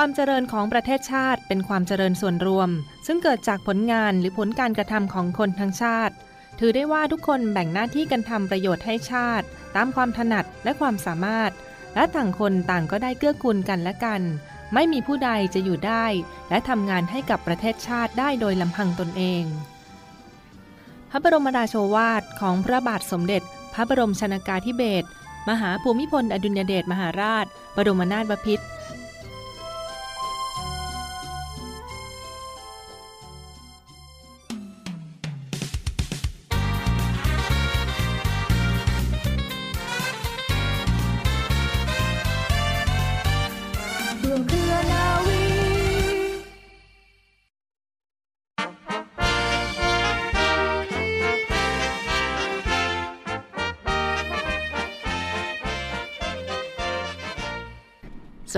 ความเจริญของประเทศชาติเป็นความเจริญส่วนรวม ซึ่งเกิดจากผลงานหรือผลการกระทำของคนทั้งชาติ ถือได้ว่าทุกคนแบ่งหน้าที่กันทำประโยชน์ให้ชาติ ตามความถนัดและความสามารถ และต่างคนต่างก็ได้เกื้อกูลกันและกัน ไม่มีผู้ใดจะอยู่ได้ และทำงานให้กับประเทศชาติได้โดยลำพังตนเอง พระบรมราโชวาทของพระบาทสมเด็จ พระบรมชนากาธิเบศรมหาภูมิพลอดุลยเดชมหาราช บรมนาถบพิตร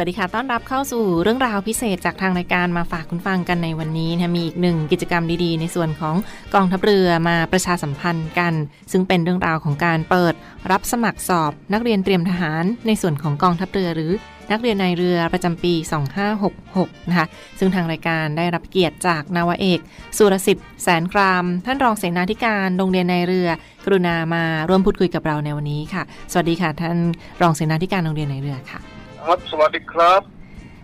วัสดีค่ะ ต้อนรับเข้าสู่เรื่องราวพิเศษจากทางรายการมาฝากคุณฟังกันในวันนี้นะมีอีกหนึ่งกิจกรรมดีๆ ในส่วนของกองทัพเรือมาประชาสัมพันธ์กัน ซึ่งเป็นเรื่องราวของการเปิดรับสมัครสอบนักเรียนเตรียมทหาร ในส่วนของกองทัพเรือหรือนักเรียนนายเรือประจำปี 2566 นะคะ ซึ่งทางรายการได้รับเกียรติจากนาวเอก สุรสิทธิ์แสนกราม ท่านรองเสนาธิการโรงเรียนนายเรือ กรุณามาร่วมพูดคุยกับเราในวันนี้ค่ะ สวัสดีค่ะ ท่านรองเสนาธิการโรงเรียนนายเรือค่ะ ครับ สวัสดีครับ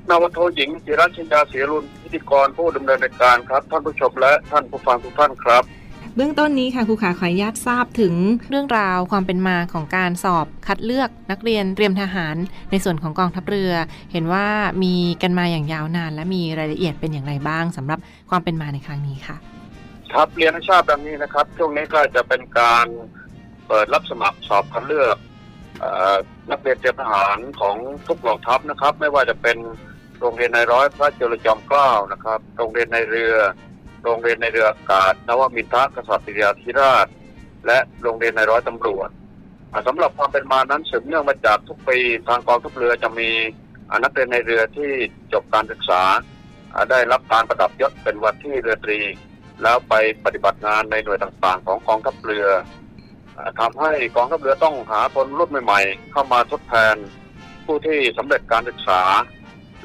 นาวโทหญิงจิรัชยาเสียรุนพิธีกรผู้ดำเนินรายการครับ ท่านผู้ชมและท่านผู้ฟังทุกท่านครับ เบื้องต้นนี้ค่ะครูขาขออนุญาตทราบถึงเรื่องราวความเป็นมาของการสอบคัดเลือกนักเรียนเตรียมทหารในส่วนของกองทัพเรือ เห็นว่ามีกันมาอย่างยาวนาน และมีรายละเอียดเป็นอย่างไรบ้างสำหรับความเป็นมาในครั้งนี้ค่ะ ครับเรียนให้ทราบดังนี้นะครับ ช่วงนี้ก็จะเป็นการเปิดรับสมัครสอบคัดเลือกเอ่อ นักเรียนเตรียมทหารของทุกเหล่าทัพนะครับ ไม่ว่าจะเป็นโรงเรียนในร้อยพระจุลจอมเกล้านะครับ โรงเรียนในเรือ โรงเรียนในเรืออากาศ นวมินทรกษัตริยาธิราช และโรงเรียนในร้อยตำรวจอ่าสำหรับความเป็นมานั้นสืบเนื่องมาจากทุกปีทางกองทัพเรือจะมีนักเรียนในเรือที่จบการศึกษาอ่าได้รับการประดับยศเป็นวัดที่เรือตรี แล้วไปปฏิบัติงานในหน่วยต่างๆ ของกองทัพเรือ อ่าทำให้กองทัพเรือต้องหาคนรุ่นใหม่ๆ เข้ามาทดแทนผู้ที่สำเร็จการศึกษา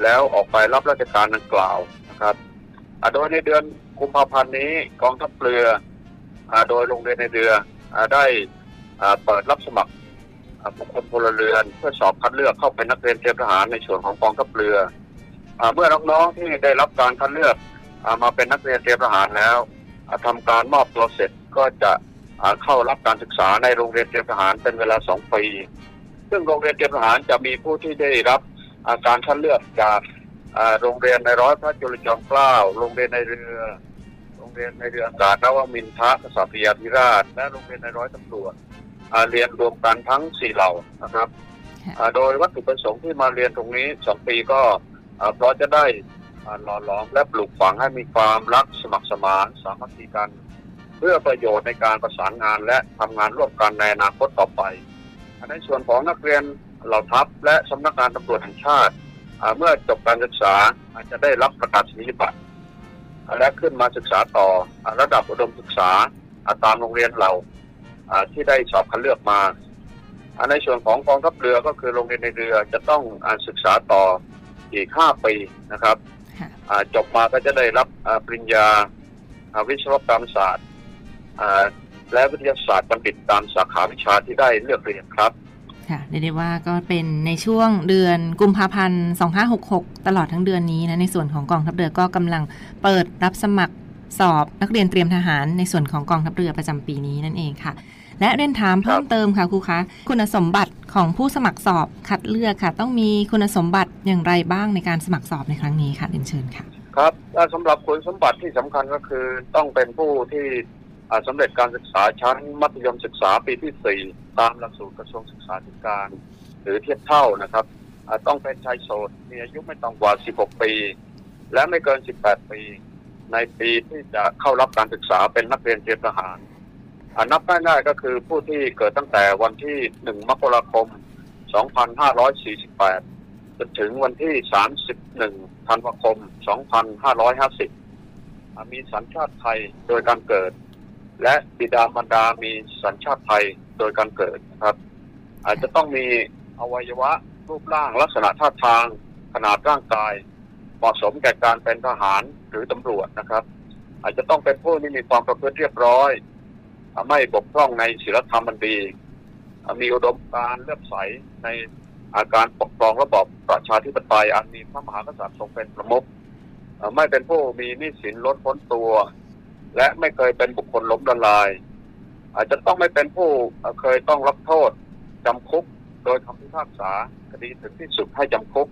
แล้วออกไปรับราชการดังกล่าวนะครับโดยในเดือนกุมภาพันธ์นี้กองทัพเรือโดยโรงเรียนในเรือได้เปิดรับสมัครบุคคลพลเรือนเพื่อสอบคัดเลือกเข้าเป็นนักเรียนเตรียมทหารในส่วนของกองทัพเรืออเมื่อน้องๆที่ได้รับการคัดเลือกอมาเป็นนักเรียนเตรียมทหารแล้วอ่าทำการมอบตัวเสร็จก็จะ เข้ารับการศึกษาในโรงเรียนเตรียมทหารเป็นเวลาสองปีซึ่งโรงเรียนเตรียมทหารจะมีผู้ที่ได้รับอ่าการคัดเลือกจากอ่าโรงเรียนในร้อยพระจุลจอมเกล้าโรงเรียนในเรือ โรงเรียนในเรืออากาศนวมินทรกษัตริยาธิราช และโรงเรียนในร้อยตำรวจอ่าเรียนรวมกันทั้งสี่เหล่านะครับค่ะอ่าโดยวัตถุประสงค์ที่มาเรียนตรงนี้สองปีก็อ่าเพราะจะได้อ่าหล่อหลอมและปลูกฝังให้มีความรักสมัครสมานสามัคคีกัน เพื่อประโยชน์ในการประสานงานและทำงานร่วมกันในอนาคตต่อไปอ่าในส่วนของนักเรียนเหล่าทัพและสำนักงานตำรวจแห่งชาติอ่าเมื่อจบการศึกษาอาจจะได้รับประกาศนียบัตรอ่าและขึ้นมาศึกษาต่ออาระดับอุดมศึกษาอ่าตามโรงเรียนเราอ่าที่ได้สอบคัดเลือกมาอ่าในส่วนของกองทัพเรือก็คือโรงเรียนในเรือจะต้องอาศึกษาต่ออีกห้าปีนะครับค่ะอ่าจบมาก็จะได้รับอ่าปริญญาอ่าวิศวกรรมศาสตร์อ่า และวิทยาศาสตร์บัณฑิตตามสาขาวิชาที่ได้เลือกเรียนครับค่ะเรียกได้ว่าก็เป็นในช่วงเดือนกุมภาพันธ์ 2566 ตลอดทั้งเดือนนี้นะในส่วนของกองทัพเรือก็กำลังเปิดรับสมัครสอบนักเรียนเตรียมทหารในส่วนของกองทัพเรือประจำปีนี้นั่นเองค่ะ และเรียนถามเพิ่มเติมค่ะครูคะคุณสมบัติของผู้สมัครสอบคัดเลือกค่ะ ต้องมีคุณสมบัติอย่างไรบ้างในการสมัครสอบในครั้งนี้ค่ะเรียนเชิญค่ะ ครับและสำหรับคุณสมบัติที่สำคัญก็คือต้องเป็นผู้ที่อ่า สำเร็จการศึกษาชั้นมัธยมศึกษาปีที่สี่ตามหลักสูตรกระทรวงศึกษาธิการ หรือเทียบเท่านะครับ ต้องเป็นชายโสดมีอายุไม่ต่ำกว่า 16 ปี และไม่เกิน 18 ปี ในปีที่จะเข้ารับการศึกษาเป็นนักเรียนเตรียมทหารนับง่ายๆก็คือผู้ที่เกิดตั้งแต่วันที่ 1 มกราคม 2548 จนถึงวันที่ 31 ธันวาคม 2550 มีสัญชาติไทยโดยการเกิด และบิดามารดามีสัญชาติไทยโดยการเกิดนะครับ อาจจะต้องมีอวัยวะรูปร่างลักษณะท่าทาง ขนาดร่างกาย เหมาะสมแก่การเป็นทหารหรือตำรวจนะครับ อาจจะต้องเป็นผู้ที่มีความประพฤติเรียบร้อยไม่บกพร่องในศีลธรรมมันดี มีอุดมการเลื่อมใสในอาการปกครองระบอบประชาธิปไตยอันมีพระมหากษัตริย์ทรงเป็นประมุขไม่เป็นผู้มีนี้สินล้นพ้นตัว และไม่เคยเป็นบุคคลล้มละลาย อาจจะต้องไม่เป็นผู้เคยต้องรับโทษจำคุก โดยคำพิพากษาคดีถึงที่สุดให้จำคุก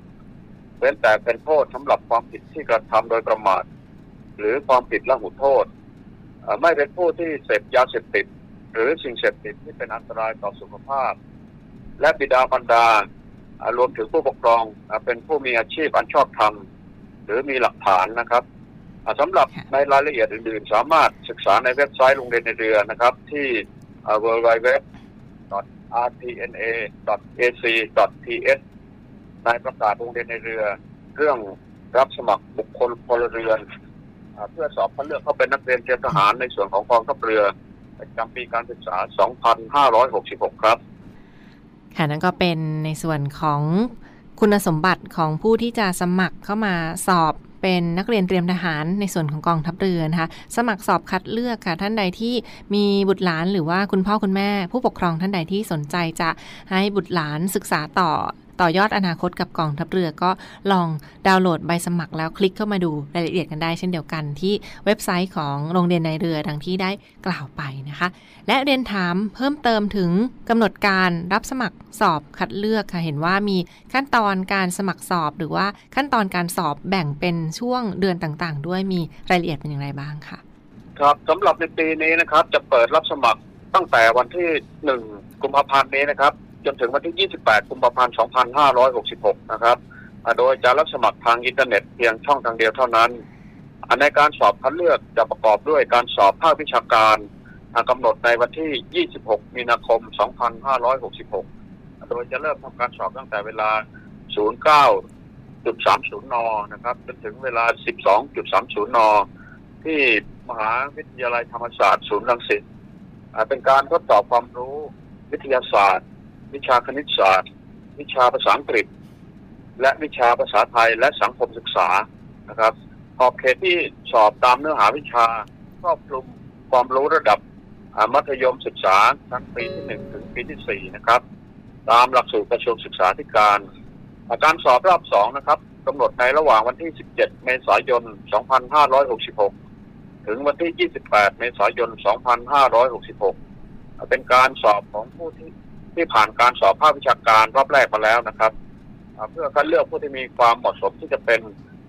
เว้นแต่เป็นโทษสำหรับความผิดที่กระทำโดยประมาท หรือความผิดละหุโทษ ไม่เป็นผู้ที่เสพยาเสพติด หรือสิ่งเสพติดที่เป็นอันตรายต่อสุขภาพ และบิดามารดารวมถึงผู้ปกครองเป็นผู้มีอาชีพอันชอบธรรมหรือมีหลักฐานนะครับ สำหรับค่ะในรายละเอียดอื่นๆ สามารถศึกษาในเว็บไซต์โรงเรียนในเรือนะครับ ที่ w w w rtna.ac.th ในประกาศโรงเรียนในเรือ เรื่องรับสมัครบุคคลพลเรือนอ่าเพื่อสอบคัดเลือกเข้าเป็นนักเรียนเตรียมทหารในส่วนของกองทัพเรือประจำปีการศึกษา 2566 ครับ ค่ะ นั่นก็เป็นในส่วนของคุณสมบัติของผู้ที่จะสมัครเข้ามาสอบ เป็นนักเรียนเตรียมทหารในส่วนของกองทัพเรือนะคะสมัครสอบคัดเลือกค่ะท่านใดที่มีบุตรหลานหรือว่าคุณพ่อคุณแม่ ผู้ปกครองท่านใดที่สนใจจะให้บุตรหลานศึกษาต่อ ต่อยอดอนาคตกับกองทัพเรือก็ลองดาวน์โหลดใบสมัครแล้วคลิกเข้ามาดูรายละเอียดกันได้เช่นเดียวกันที่เว็บไซต์ของโรงเรียนในเรือดังที่ได้กล่าวไปนะคะ และเรียนถามเพิ่มเติมถึงกำหนดการรับสมัครสอบคัดเลือกค่ะเห็นว่ามีขั้นตอนการสมัครสอบหรือว่าขั้นตอนการสอบแบ่งเป็นช่วงเดือนต่างๆ ด้วยมีรายละเอียดเป็นอย่างไรบ้างค่ะ ครับสำหรับในปีนี้นะครับจะเปิดรับสมัครตั้งแต่วันที่ 1 กุมภาพันธ์นี้นะครับ จนถึงวันที่ 28 กุมภาพันธ์ 2566 นะครับ โดยจะรับสมัครทางอินเทอร์เน็ตเพียงช่องทางเดียวเท่านั้นอ่าในการสอบคัดเลือกจะประกอบด้วยการสอบภาควิชาการอ่ากำหนดในวันที่ 26 มีนาคม 2566 โดยจะเริ่มทำการสอบตั้งแต่เวลา 09.30 น นะครับ จนถึงเวลา 12.30 น ที่มหาวิทยาลัยธรรมศาสตร์ศูนย์รังสิตเป็นการทดสอบความรู้วิทยาศาสตร์ วิชาคณิตศาสตร์ วิชาภาษาอังกฤษ และวิชาภาษาไทยและสังคมศึกษานะครับขอบเขตที่สอบตามเนื้อหาวิชาครอบคลุมความรู้ระดับมัธยมศึกษาชั้นปีที่หนึ่งถึงปีที่สี่นะครับ ตามหลักสูตรกระทรวงศึกษาธิการอาการสอบรอบสองนะครับกำหนดในระหว่างวันที่ 17 เมษายน 2566 ถึงวันที่ 28 เมษายน 2566 เป็นการสอบของผู้ที่ ที่ผ่านการสอบภาควิชาการรอบแรกมาแล้วนะครับ เพื่อคัดเลือกผู้ที่มีความเหมาะสมที่จะเป็น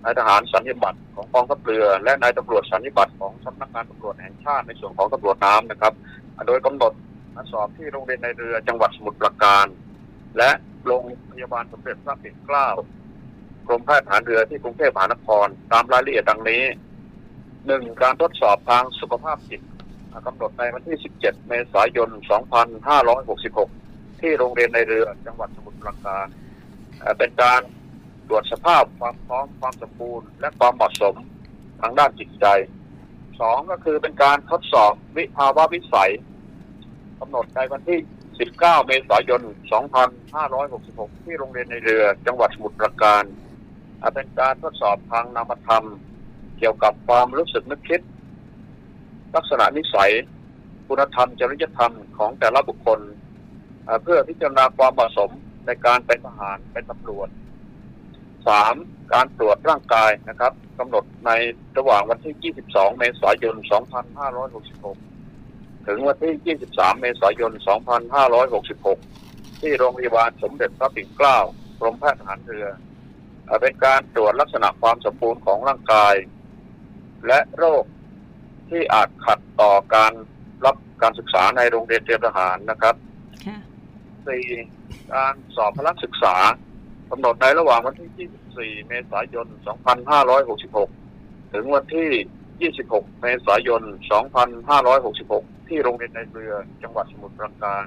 นายทหารสัญญบัตรของกองทัพเรือ และนายตำรวจสัญญบัตรของสำนักงานตำรวจแห่งชาติในส่วนของตำรวจน้ำนะครับ โดยกำหนดมาสอบที่โรงเรียนในเรือจังหวัดสมุทรปราการ และโรงพยาบาลสมเด็จพระปิ่นเกล้ากรมแพทย์ทหารเรือที่กรุงเทพมหานคร ตามรายละเอียดดังนี้หนึ่งการทดสอบทางสุขภาพจิตกำหนดในวันที่ 17 เมษายน 2566 ที่โรงเรียนในเรือจังหวัดสมุทรปราการเป็นการตรวจสภาพความพร้อมความสมบูรณ์ และความเหมาะสมทางด้านจิตใจสองก็คือเป็นการทดสอบวิภาวะวิสัยกำหนดในวันที่ 19 เมษายน 2566 ที่โรงเรียนในเรือจังหวัดสมุทรปราการเป็นการทดสอบทางนามธรรม เกี่ยวกับความรู้สึกนึกคิด ลักษณะนิสัย คุณธรรมจริยธรรมของแต่ละบุคคล เพื่อพิจารณาความเหมาะสมในการเป็นทหารเป็นตำรวจสามการตรวจร่างกายนะครับกำหนดในระหว่างวันที่ 22 เมษายน 2566 ถึงวันที่ 23 เมษายน 2566 ที่โรงพยาบาลสมเด็จพระปิ่นเกล้ากรมแพทย์ทหารเรือ เป็นการตรวจลักษณะความสมบูรณ์ของร่างกาย และโรคที่อาจขัดต่อการรับการศึกษาในโรงเรียนเตรียมทหารนะครับ สี่การสอบพละศึกษากำหนดในระหว่างวันที่ 24 เมษายน 2566 ถึงวันที่ 26 เมษายน 2566 ที่โรงเรียนในเรือจังหวัดสมุทรปราการ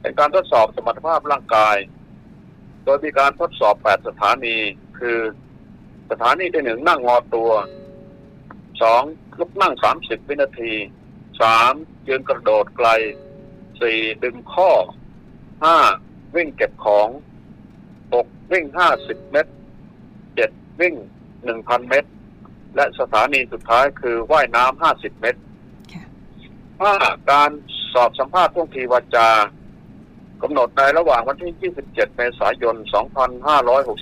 เป็นการทดสอบสมรรถภาพร่างกาย โดยมีการทดสอบ 8 สถานี คือ สถานีที่หนึ่งนั่งงอตัว 2. ลุกนั่ง 30 วินาที 3. ยืนกระโดดไกล 4. ดึงข้อ 5. วิ่งเก็บของ 6. วิ่ง50เมตร 7. วิ่ง1,000เมตร และสถานีสุดท้ายคือว่ายน้ำ50เมตรค่ะ 5. การสอบสัมภาษณ์ท่วงทีวาจากำหนดในระหว่างวันที่ 27 เมษายน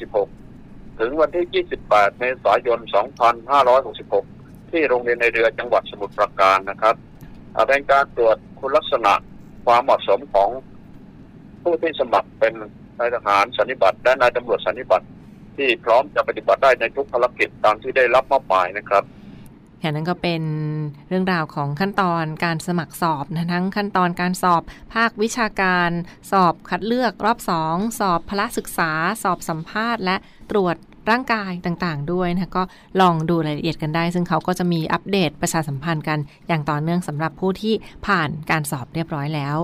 2566 ถึงวันที่ 28 เมษายน 2566 ที่โรงเรียนในเรือจังหวัดสมุทรปราการนะครับอ่าเป็นการตรวจคุณลักษณะความเหมาะสมของ ผู้ที่สมัครเป็นนายทหารสันนิบัตและนายตำรวจสันนิบัตที่พร้อมจะปฏิบัติได้ในทุกภารกิจตามที่ได้รับมอบหมายนะครับค่ะนั่นก็เป็นเรื่องราวของขั้นตอนการสมัครสอบนะทั้งขั้นตอนการสอบภาควิชาการ สอบคัดเลือกรอบ 2 สอบพละศึกษา สอบสัมภาษณ์ และตรวจร่างกายต่างๆ ด้วยนะก็ลองดูรายละเอียดกันได้ ซึ่งเขาก็จะมีอัปเดตประชาสัมพันธ์กันอย่างต่อเนื่องสำหรับผู้ที่ผ่านการสอบเรียบร้อยแล้ว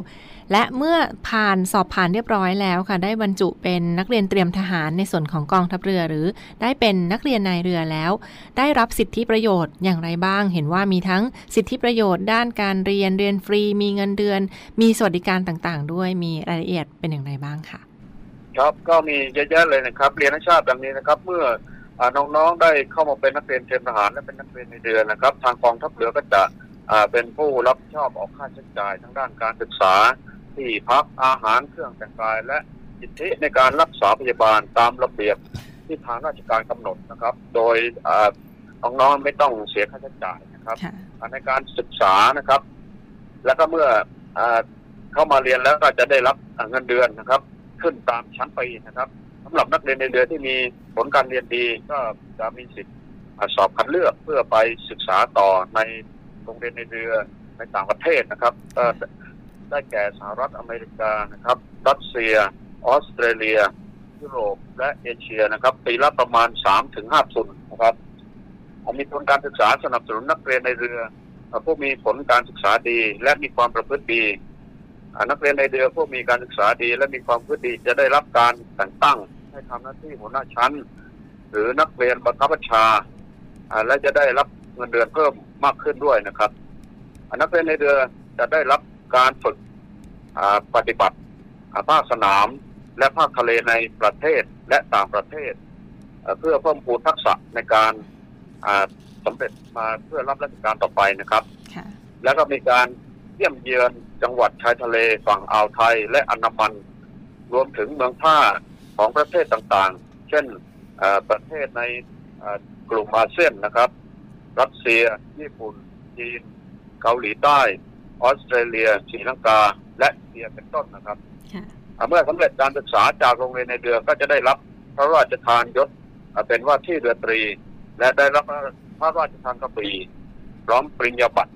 และเมื่อผ่านสอบผ่านเรียบร้อยแล้วค่ะ ได้บรรจุเป็นนักเรียนเตรียมทหารในส่วนของกองทัพเรือ หรือได้เป็นนักเรียนนายเรือแล้ว ได้รับสิทธิประโยชน์อย่างไรบ้าง เห็นว่ามีทั้งสิทธิประโยชน์ ด้านการเรียนเรียนฟรี มีเงินเดือน มีสวัสดิการต่างๆ ด้วยมีรายละเอียดเป็นอย่างไรบ้างค่ะ ครับก็มีเยอะแยะเลยนะครับ เรียนให้ทราบดังนี้นะครับ เมื่ออน้องๆได้เข้ามาเป็นนักเรียนเตรียมทหารและเป็นนักเรียนในเดือนนะครับ ทางกองทัพเรือก็จะเป็นผู้รับผิดชอบออกค่าใช้จ่ายทั้งด้านการศึกษา ที่พักอาหารเครื่องแต่งกาย และสิทธิในการรักษาพยาบาลตามระเบียบที่ทางราชการกำหนดนะครับ โดยอ่าน้องๆไม่ต้องเสียค่าใช้จ่ายนะครับค่ะอ่าในการศึกษานะครับ แล้วก็เมื่ออาเข้ามาเรียนแล้วก็จะได้รับอ่าเงินเดือนนะครับ ขึ้นตามชั้นปีนะครับสำหรับนักเรียนในเรือที่มีผลการเรียนดีก็จะมีสิทธิ์อ่าสอบคัดเลือกเพื่อไปศึกษาต่อในโรงเรียนในเรือในต่างประเทศนะครับก็ ได้แก่สหรัฐอเมริกานะครับรัสเซีย ออสเตรเลีย ยุโรปและเอเชียนะครับ ปีละประมาณ3ถึง5ทุนนะครับมีทุนการศึกษาสนับสนุนนักเรียนในเรือผู้มีผลการศึกษาดี และมีความประพฤติดีนักเรียนในเรือผู้มีการศึกษาดี และมีความประพฤติดีจะได้รับการแต่งตั้งให้ทำหน้าที่หัวหน้าชั้น หรือนักเรียนบังคับบัญชาและจะได้รับเงินเดือนเพิ่มมากขึ้นด้วยนะครับ นักเรียนในเรือจะได้รับ การฝึกอ่าปฏิบัติอ่าภาคสนามและภาคทะเลในประเทศและต่างประเทศเอ่อเพื่อเพิ่มพูนทักษะในการอ่าสำเร็จมาเพื่อรับราชการต่อไปนะครับค่ะแล้วก็มีการเยี่ยมเยือนจังหวัดชายทะเลฝั่งอ่าวไทยและอันดามัน รวมถึงเมืองท่าของประเทศต่างๆ เช่นเอ่อประเทศในเอ่อกลุ่มอาเซียนนะครับ รัสเซีย ญี่ปุ่น จีน เกาหลีใต้ ออสเตรเลียศรีลังกา และอินเดียเป็นต้นนะครับค่ะอ่าเมื่อสำเร็จการศึกษาจากโรงเรียนในเรือก็จะได้รับพระราชทานยศอ่าเป็นว่าที่เรือตรี และได้รับพระราชทานกระบรีพร้อมปริญญาบัตร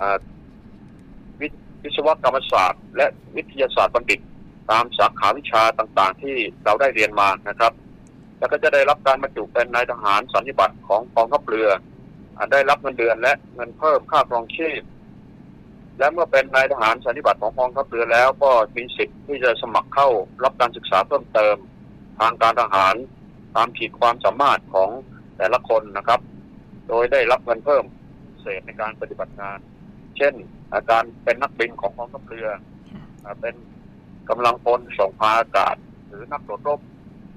อ่าวิวิศวกรรมศาสตร์ และวิทยาศาสตร์บัณฑิต ตามสาขาวิชาต่างๆ ที่เราได้เรียนมานะครับ แล้วก็จะได้รับการบรรจุเป็นนายทหารสันนิบัตรของกองทัพเรืออาได้รับเงินเดือนและเงินเพิ่มค่าครองชีพ และเมื่อเป็นนายทหารสันนิบัตรของกองทัพเรือแล้วก็มีสิทธิ์ที่จะสมัครเข้ารับการศึกษาเพิ่มเติม ทางการทหารตามขีดความสามารถของแต่ละคนนะครับ โดยได้รับเงินเพิ่มพิเศษในการปฏิบัติงาน เช่นอ่าการเป็นนักบินของกองทัพเรืออ่าเป็นกำลังพลส่งพาอากาศ หรือนักโดดร่ม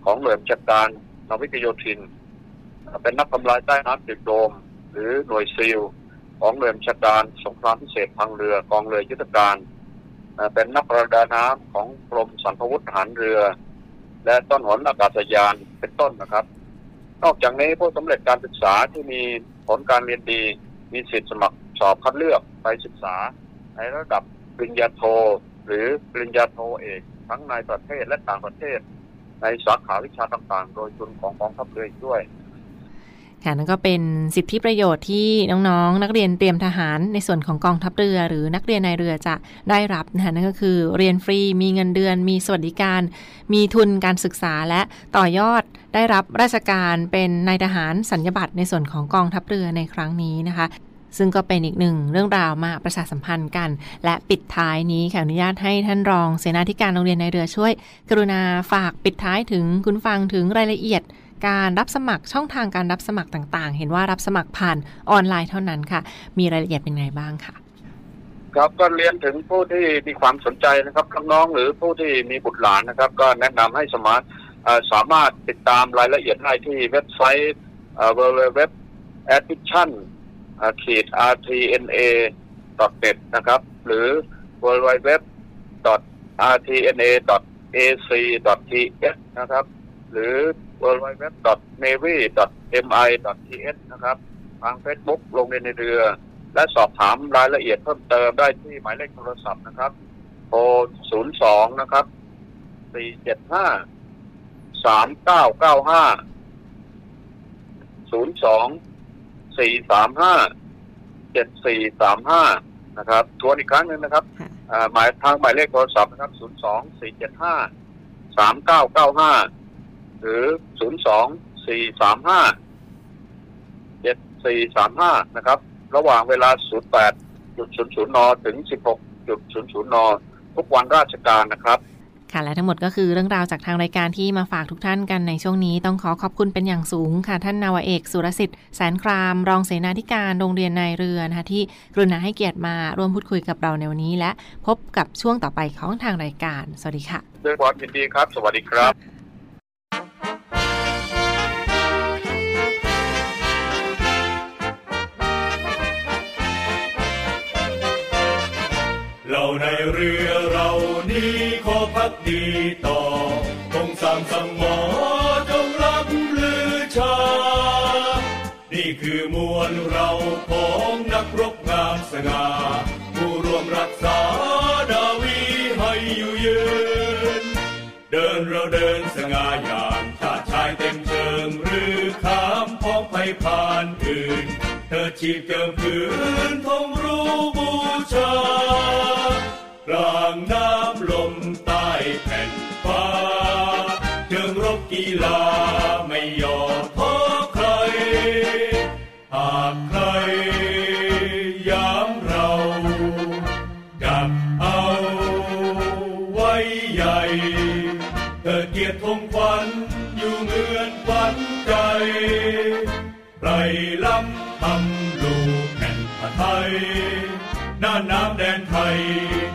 ของหน่วยบัญชาการนาวิกโยธินอ่าเป็นนักทำลายใต้น้ำติดโดม หรือหน่วยซีล ของหน่วยบัญชาการสงครามพิเศษทางเรือกองเรือยุทธการเป็นนักประดาน้ำของกรมสรรพวุธทหารเรือ และต้นหนอากาศยานเป็นต้นนะครับ นอกจากนี้ผู้สำเร็จการศึกษาที่มีผลการเรียนดีมีสิทธิสมัครสอบคัดเลือกไปศึกษา ในระดับปริญญาโท หรือปริญญาโทเอกทั้งในประเทศและต่างประเทศ ในสาขาวิชาต่างๆ โดยทุนของกองทัพเรืออีกด้วย ค่ะนั่นก็เป็นสิทธิประโยชน์ที่น้องๆ นักเรียนเตรียมทหารในส่วนของกองทัพเรือ หรือนักเรียนในเรือจะได้รับนะคะนั่นก็คือเรียนฟรีมีเงินเดือน มีสวัสดิการ มีทุนการศึกษาและต่อยอดได้รับราชการเป็นนายทหารสัญญบัตรในส่วนของกองทัพเรือในครั้งนี้นะคะซึ่งก็เป็นอีกหนึ่งเรื่องราวมาประชาสัมพันธ์กัน และปิดท้ายนี้ขออนุญาตให้ท่านรองเสนาธิการโรงเรียนในเรือช่วย กรุณาฝากปิดท้ายถึงคุณฟังถึงรายละเอียด การรับสมัครช่องทางการรับสมัครต่างๆ เห็นว่ารับสมัครผ่านออนไลน์เท่านั้นค่ะ มีรายละเอียดเป็นไงบ้างค่ะครับก็เรียนถึงผู้ที่มีความสนใจนะครับน้องๆหรือผู้ที่มีบุตรหลานนะครับ ก็แนะนำให้สมาร์ทสามารถติดตามรายละเอียดได้ที่เว็บไซต์เอ่อ www admission ขีด rtna net นะครับ หรือ www rtna ac th นะครับ หรือ www navy mi th นะครับ ทาง Facebook โรงเรียนในเรือ และสอบถามรายละเอียดเพิ่มเติมได้ที่หมายเลขโทรศัพท์นะครับโทร 02 นะครับ 475 3995 02 435 7435 นะครับ ทวนอีกครั้งหนึ่งนะครับค่ะอ่าหมายทางหมายเลขโทรศัพท์นะครับ 02 475 3995 หรือ 02 435 7435 นะครับ ระหว่างเวลา 08.00 น ถึง 16.00 น ทุกวันราชการนะครับ ค่ะ และทั้งหมดก็คือเรื่องราวจากทางรายการที่มาฝากทุกท่านกันในช่วงนี้ ต้องขอขอบคุณเป็นอย่างสูงค่ะ ท่านนาวาเอก สุรสิทธิ์ แสนคราม รองเสนาธิการโรงเรียนนายเรือนะคะที่กรุณาให้เกียรติมาร่วมพูดคุยกับเราในวันนี้ และพบกับช่วงต่อไปของทางรายการ สวัสดีค่ะด้วยความยินดีครับ สวัสดีครับ เราในเรือเรานี้ขอพักดีต่อคงสามสมอจงรับลือชา นี่คือมวลเราของนักรบงามสง่าผู้รวมรักษาดาวีให้อยู่ยืน เดินเราเดินสง่าอย่างชาติชายเต็มเชิงหรือข้ามพ้องไปผ่านอื่น ชีพเกิมคืนทงรู้บูชากลางน้ำลมใต้แผ่นฟ้าเชิงรบกีฬาไม่ยอมท้อ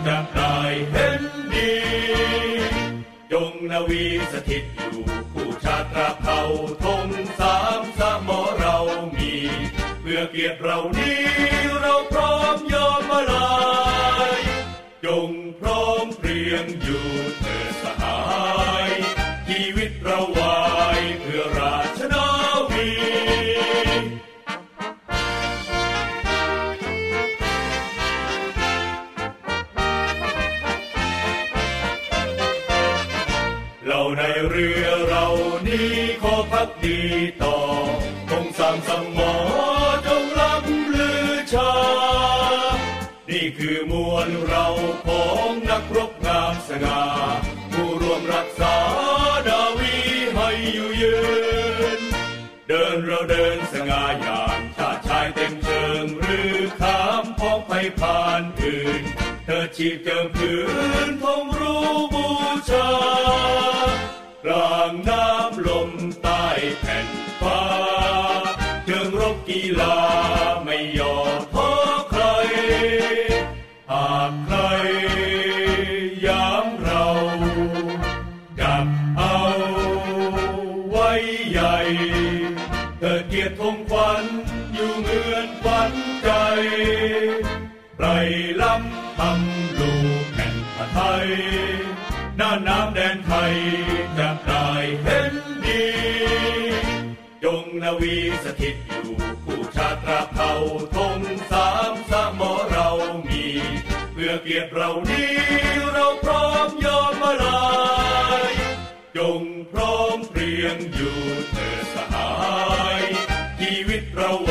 จะได้เห็นดี จงนาวีสถิตอยู่คู่ชาติตราเผ่าธงสามสามอเรามี เพื่อเกียรติเรานี้เราพร้อมยอมมาลาย จงพร้อมเพรียงอยู่เถิด ผู้รวมรักษาดาวีให้อยู่ยืน เดินเราเดินสง่าอย่างชาติชายเต็มเชิงหรือขามพ้องไปผ่านอื่น เธอชีพเจิมคืนทงรู้บูชากลางน้ำลมใต้แผ่นฟ้าเชิงรบกีฬา ไทยจะได้เห็นดีจงนาวีสถิตอยู่คู่ชาติตราเผ่าธงสามสามอเรามี เพื่อเกียรติเรานี้เราพร้อมยอมมาลายจงพร้อมเพรียงอยู่เถิดสหาย ชีวิตเระว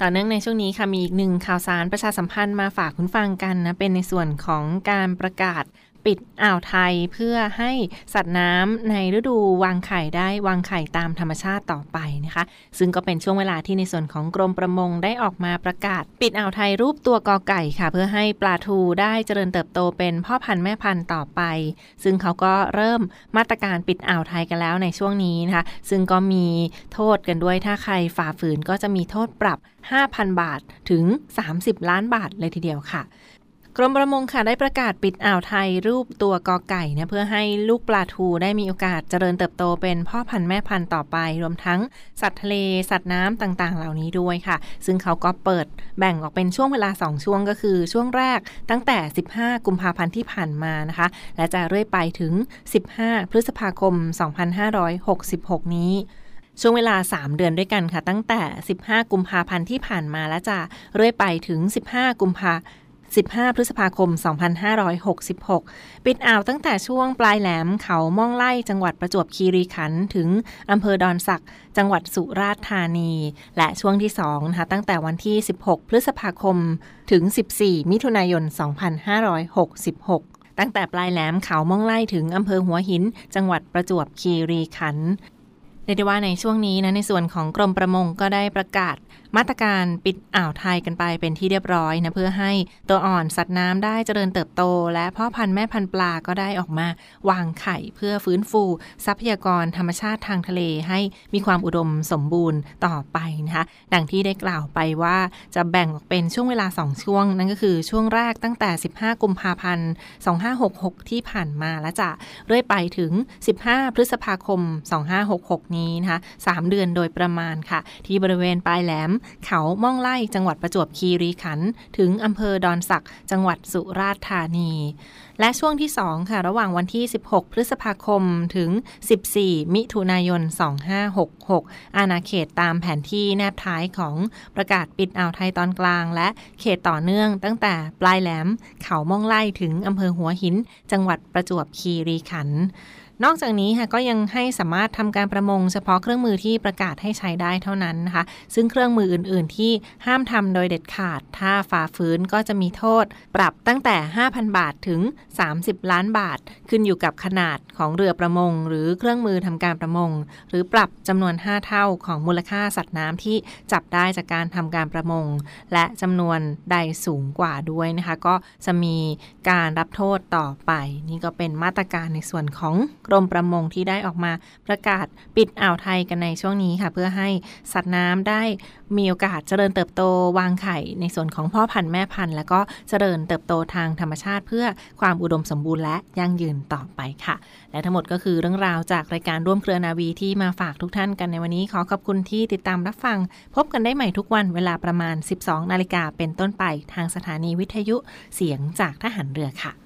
ต่อเนื่องในช่วงนี้ค่ะมีอีกหนึ่งข่าวสารประชาสัมพันธ์มาฝากคุณฟังกันนะเป็นในส่วนของการประกาศ ปิดอ่าวไทยเพื่อให้สัตว์น้ำในฤดูวางไข่ได้วางไข่ตามธรรมชาติต่อไปนะคะ ซึ่งก็เป็นช่วงเวลาที่ในส่วนของกรมประมงได้ออกมาประกาศ ปิดอ่าวไทยรูปตัวกอไก่ค่ะ เพื่อให้ปลาทูได้เจริญเติบโตเป็นพ่อพันธุ์แม่พันธุ์ต่อไป ซึ่งเขาก็เริ่มมาตรการปิดอ่าวไทยกันแล้วในช่วงนี้นะคะ ซึ่งก็มีโทษกันด้วยถ้าใครฝ่าฝืนก็จะมีโทษปรับ 5,000 บาทถึง 30 ล้านบาทเลยทีเดียวค่ะ กรมประมงค่ะได้ประกาศปิดอ่าวไทยรูปตัวกอไก่นะเพื่อให้ลูกปลาทูได้มีโอกาสเจริญเติบโตเป็นพ่อพันธุ์แม่พันธุ์ต่อไป รวมทั้งสัตว์ทะเลสัตว์น้ำต่างๆ เหล่านี้ด้วยค่ะ ซึ่งเขาก็เปิดแบ่งออกเป็นช่วงเวลา 2 ช่วงก็คือช่วงแรกตั้งแต่ 15 กุมภาพันธ์ที่ผ่านมานะคะ และจะเรื่อยไปถึง 15 พฤษภาคม 2566 นี้ช่วงเวลา 3 เดือนด้วยกันค่ะ ตั้งแต่ 15 กุมภาพันธ์ที่ผ่านมาและจะเรื่อยไปถึง 15 กุมภา 15 พฤษภาคม 2566 ปิดอ่าวตั้งแต่ช่วงปลายแหลมเขาม่องไล่จังหวัดประจวบคีรีขันธ์ถึงอำเภอดอนสัก จังหวัดสุราษฎร์ธานี และช่วงที่2นะคะตั้งแต่วันที่ 16 พฤษภาคม ถึง 14 มิถุนายน 2566ตั้งแต่ปลายแหลมเขาม่องไล่ถึงอำเภอหัวหิน จังหวัดประจวบคีรีขันธ์เรียกได้ว่าในช่วงนี้นะในส่วนของกรมประมงก็ได้ประกาศ มาตรการปิดอ่าวไทยกันไปเป็นที่เรียบร้อยนะเพื่อให้ตัวอ่อนสัตว์น้ำได้เจริญเติบโต และพ่อพันธุ์แม่พันธุ์ปลาก็ได้ออกมาวางไข่เพื่อฟื้นฟู ทรัพยากรธรรมชาติทางทะเลให้มีความอุดมสมบูรณ์ต่อไปนะคะดังที่ได้กล่าวไปว่าจะแบ่งออกเป็นช่วงเวลา 2 ช่วง นั่นก็คือช่วงแรกตั้งแต่ 15 กุมภาพันธ์ 2566 ที่ผ่านมาและจะเรื่อยไปถึง 15 พฤษภาคม 2566 นี้นะคะ3เดือนโดยประมาณค่ะ ที่บริเวณปลายแหลมเขาม่องไล่จังหวัดประจวบคีรีขันธ์ถึงอำเภอดอนสักจังหวัดสุราษฎร์ธานี และช่วงที่ 2 ค่ะ ระหว่างวันที่ 16 พฤษภาคมถึง 14 มิถุนายน 2566 อาณาเขตตามแผนที่แนบท้ายของประกาศปิดอ่าวไทยตอนกลาง และเขตต่อเนื่องตั้งแต่ปลายแหลม เขาม่องไล่ถึงอำเภอหัวหิน จังหวัดประจวบคีรีขันธ์ นอกจากนี้ค่ะก็ยังให้สามารถทำการประมง เฉพาะเครื่องมือที่ประกาศให้ใช้ได้เท่านั้นนะคะ ซึ่งเครื่องมืออื่น ๆ ที่ห้ามทำโดยเด็ดขาด ถ้าฝ่าฝืนก็จะมีโทษ ปรับตั้งแต่ 5,000 บาทถึง 30 ล้านบาท ขึ้นอยู่กับขนาดของเรือประมง หรือเครื่องมือทำการประมง หรือปรับจำนวน 5 เท่าของมูลค่าสัตว์น้ำที่จับได้จากการทำการประมง และจำนวนใดสูงกว่าด้วยนะคะ ก็จะมีการรับโทษต่อไป นี่ก็เป็นมาตรการในส่วนของกรมประมงที่ได้ออกมาประกาศปิดอ่าวไทยกันในช่วงนี้ค่ะ เพื่อให้สัตว์น้ำได้มีโอกาสเจริญเติบโตวางไข่ในส่วนของพ่อพันธุ์แม่พันธุ์แล้วก็เจริญเติบโตทางธรรมชาติ เพื่อความอุดมสมบูรณ์และยั่งยืนต่อไปค่ะ และทั้งหมดก็คือเรื่องราวจากรายการร่วมเครือนาวีที่มาฝากทุกท่านกันในวันนี้ขอขอบคุณที่ติดตามรับฟัง พบกันได้ใหม่ทุกวันเวลาประมาณ 12 นาฬิกาเป็นต้นไปทางสถานีวิทยุเสียงจากทหารเรือค่ะ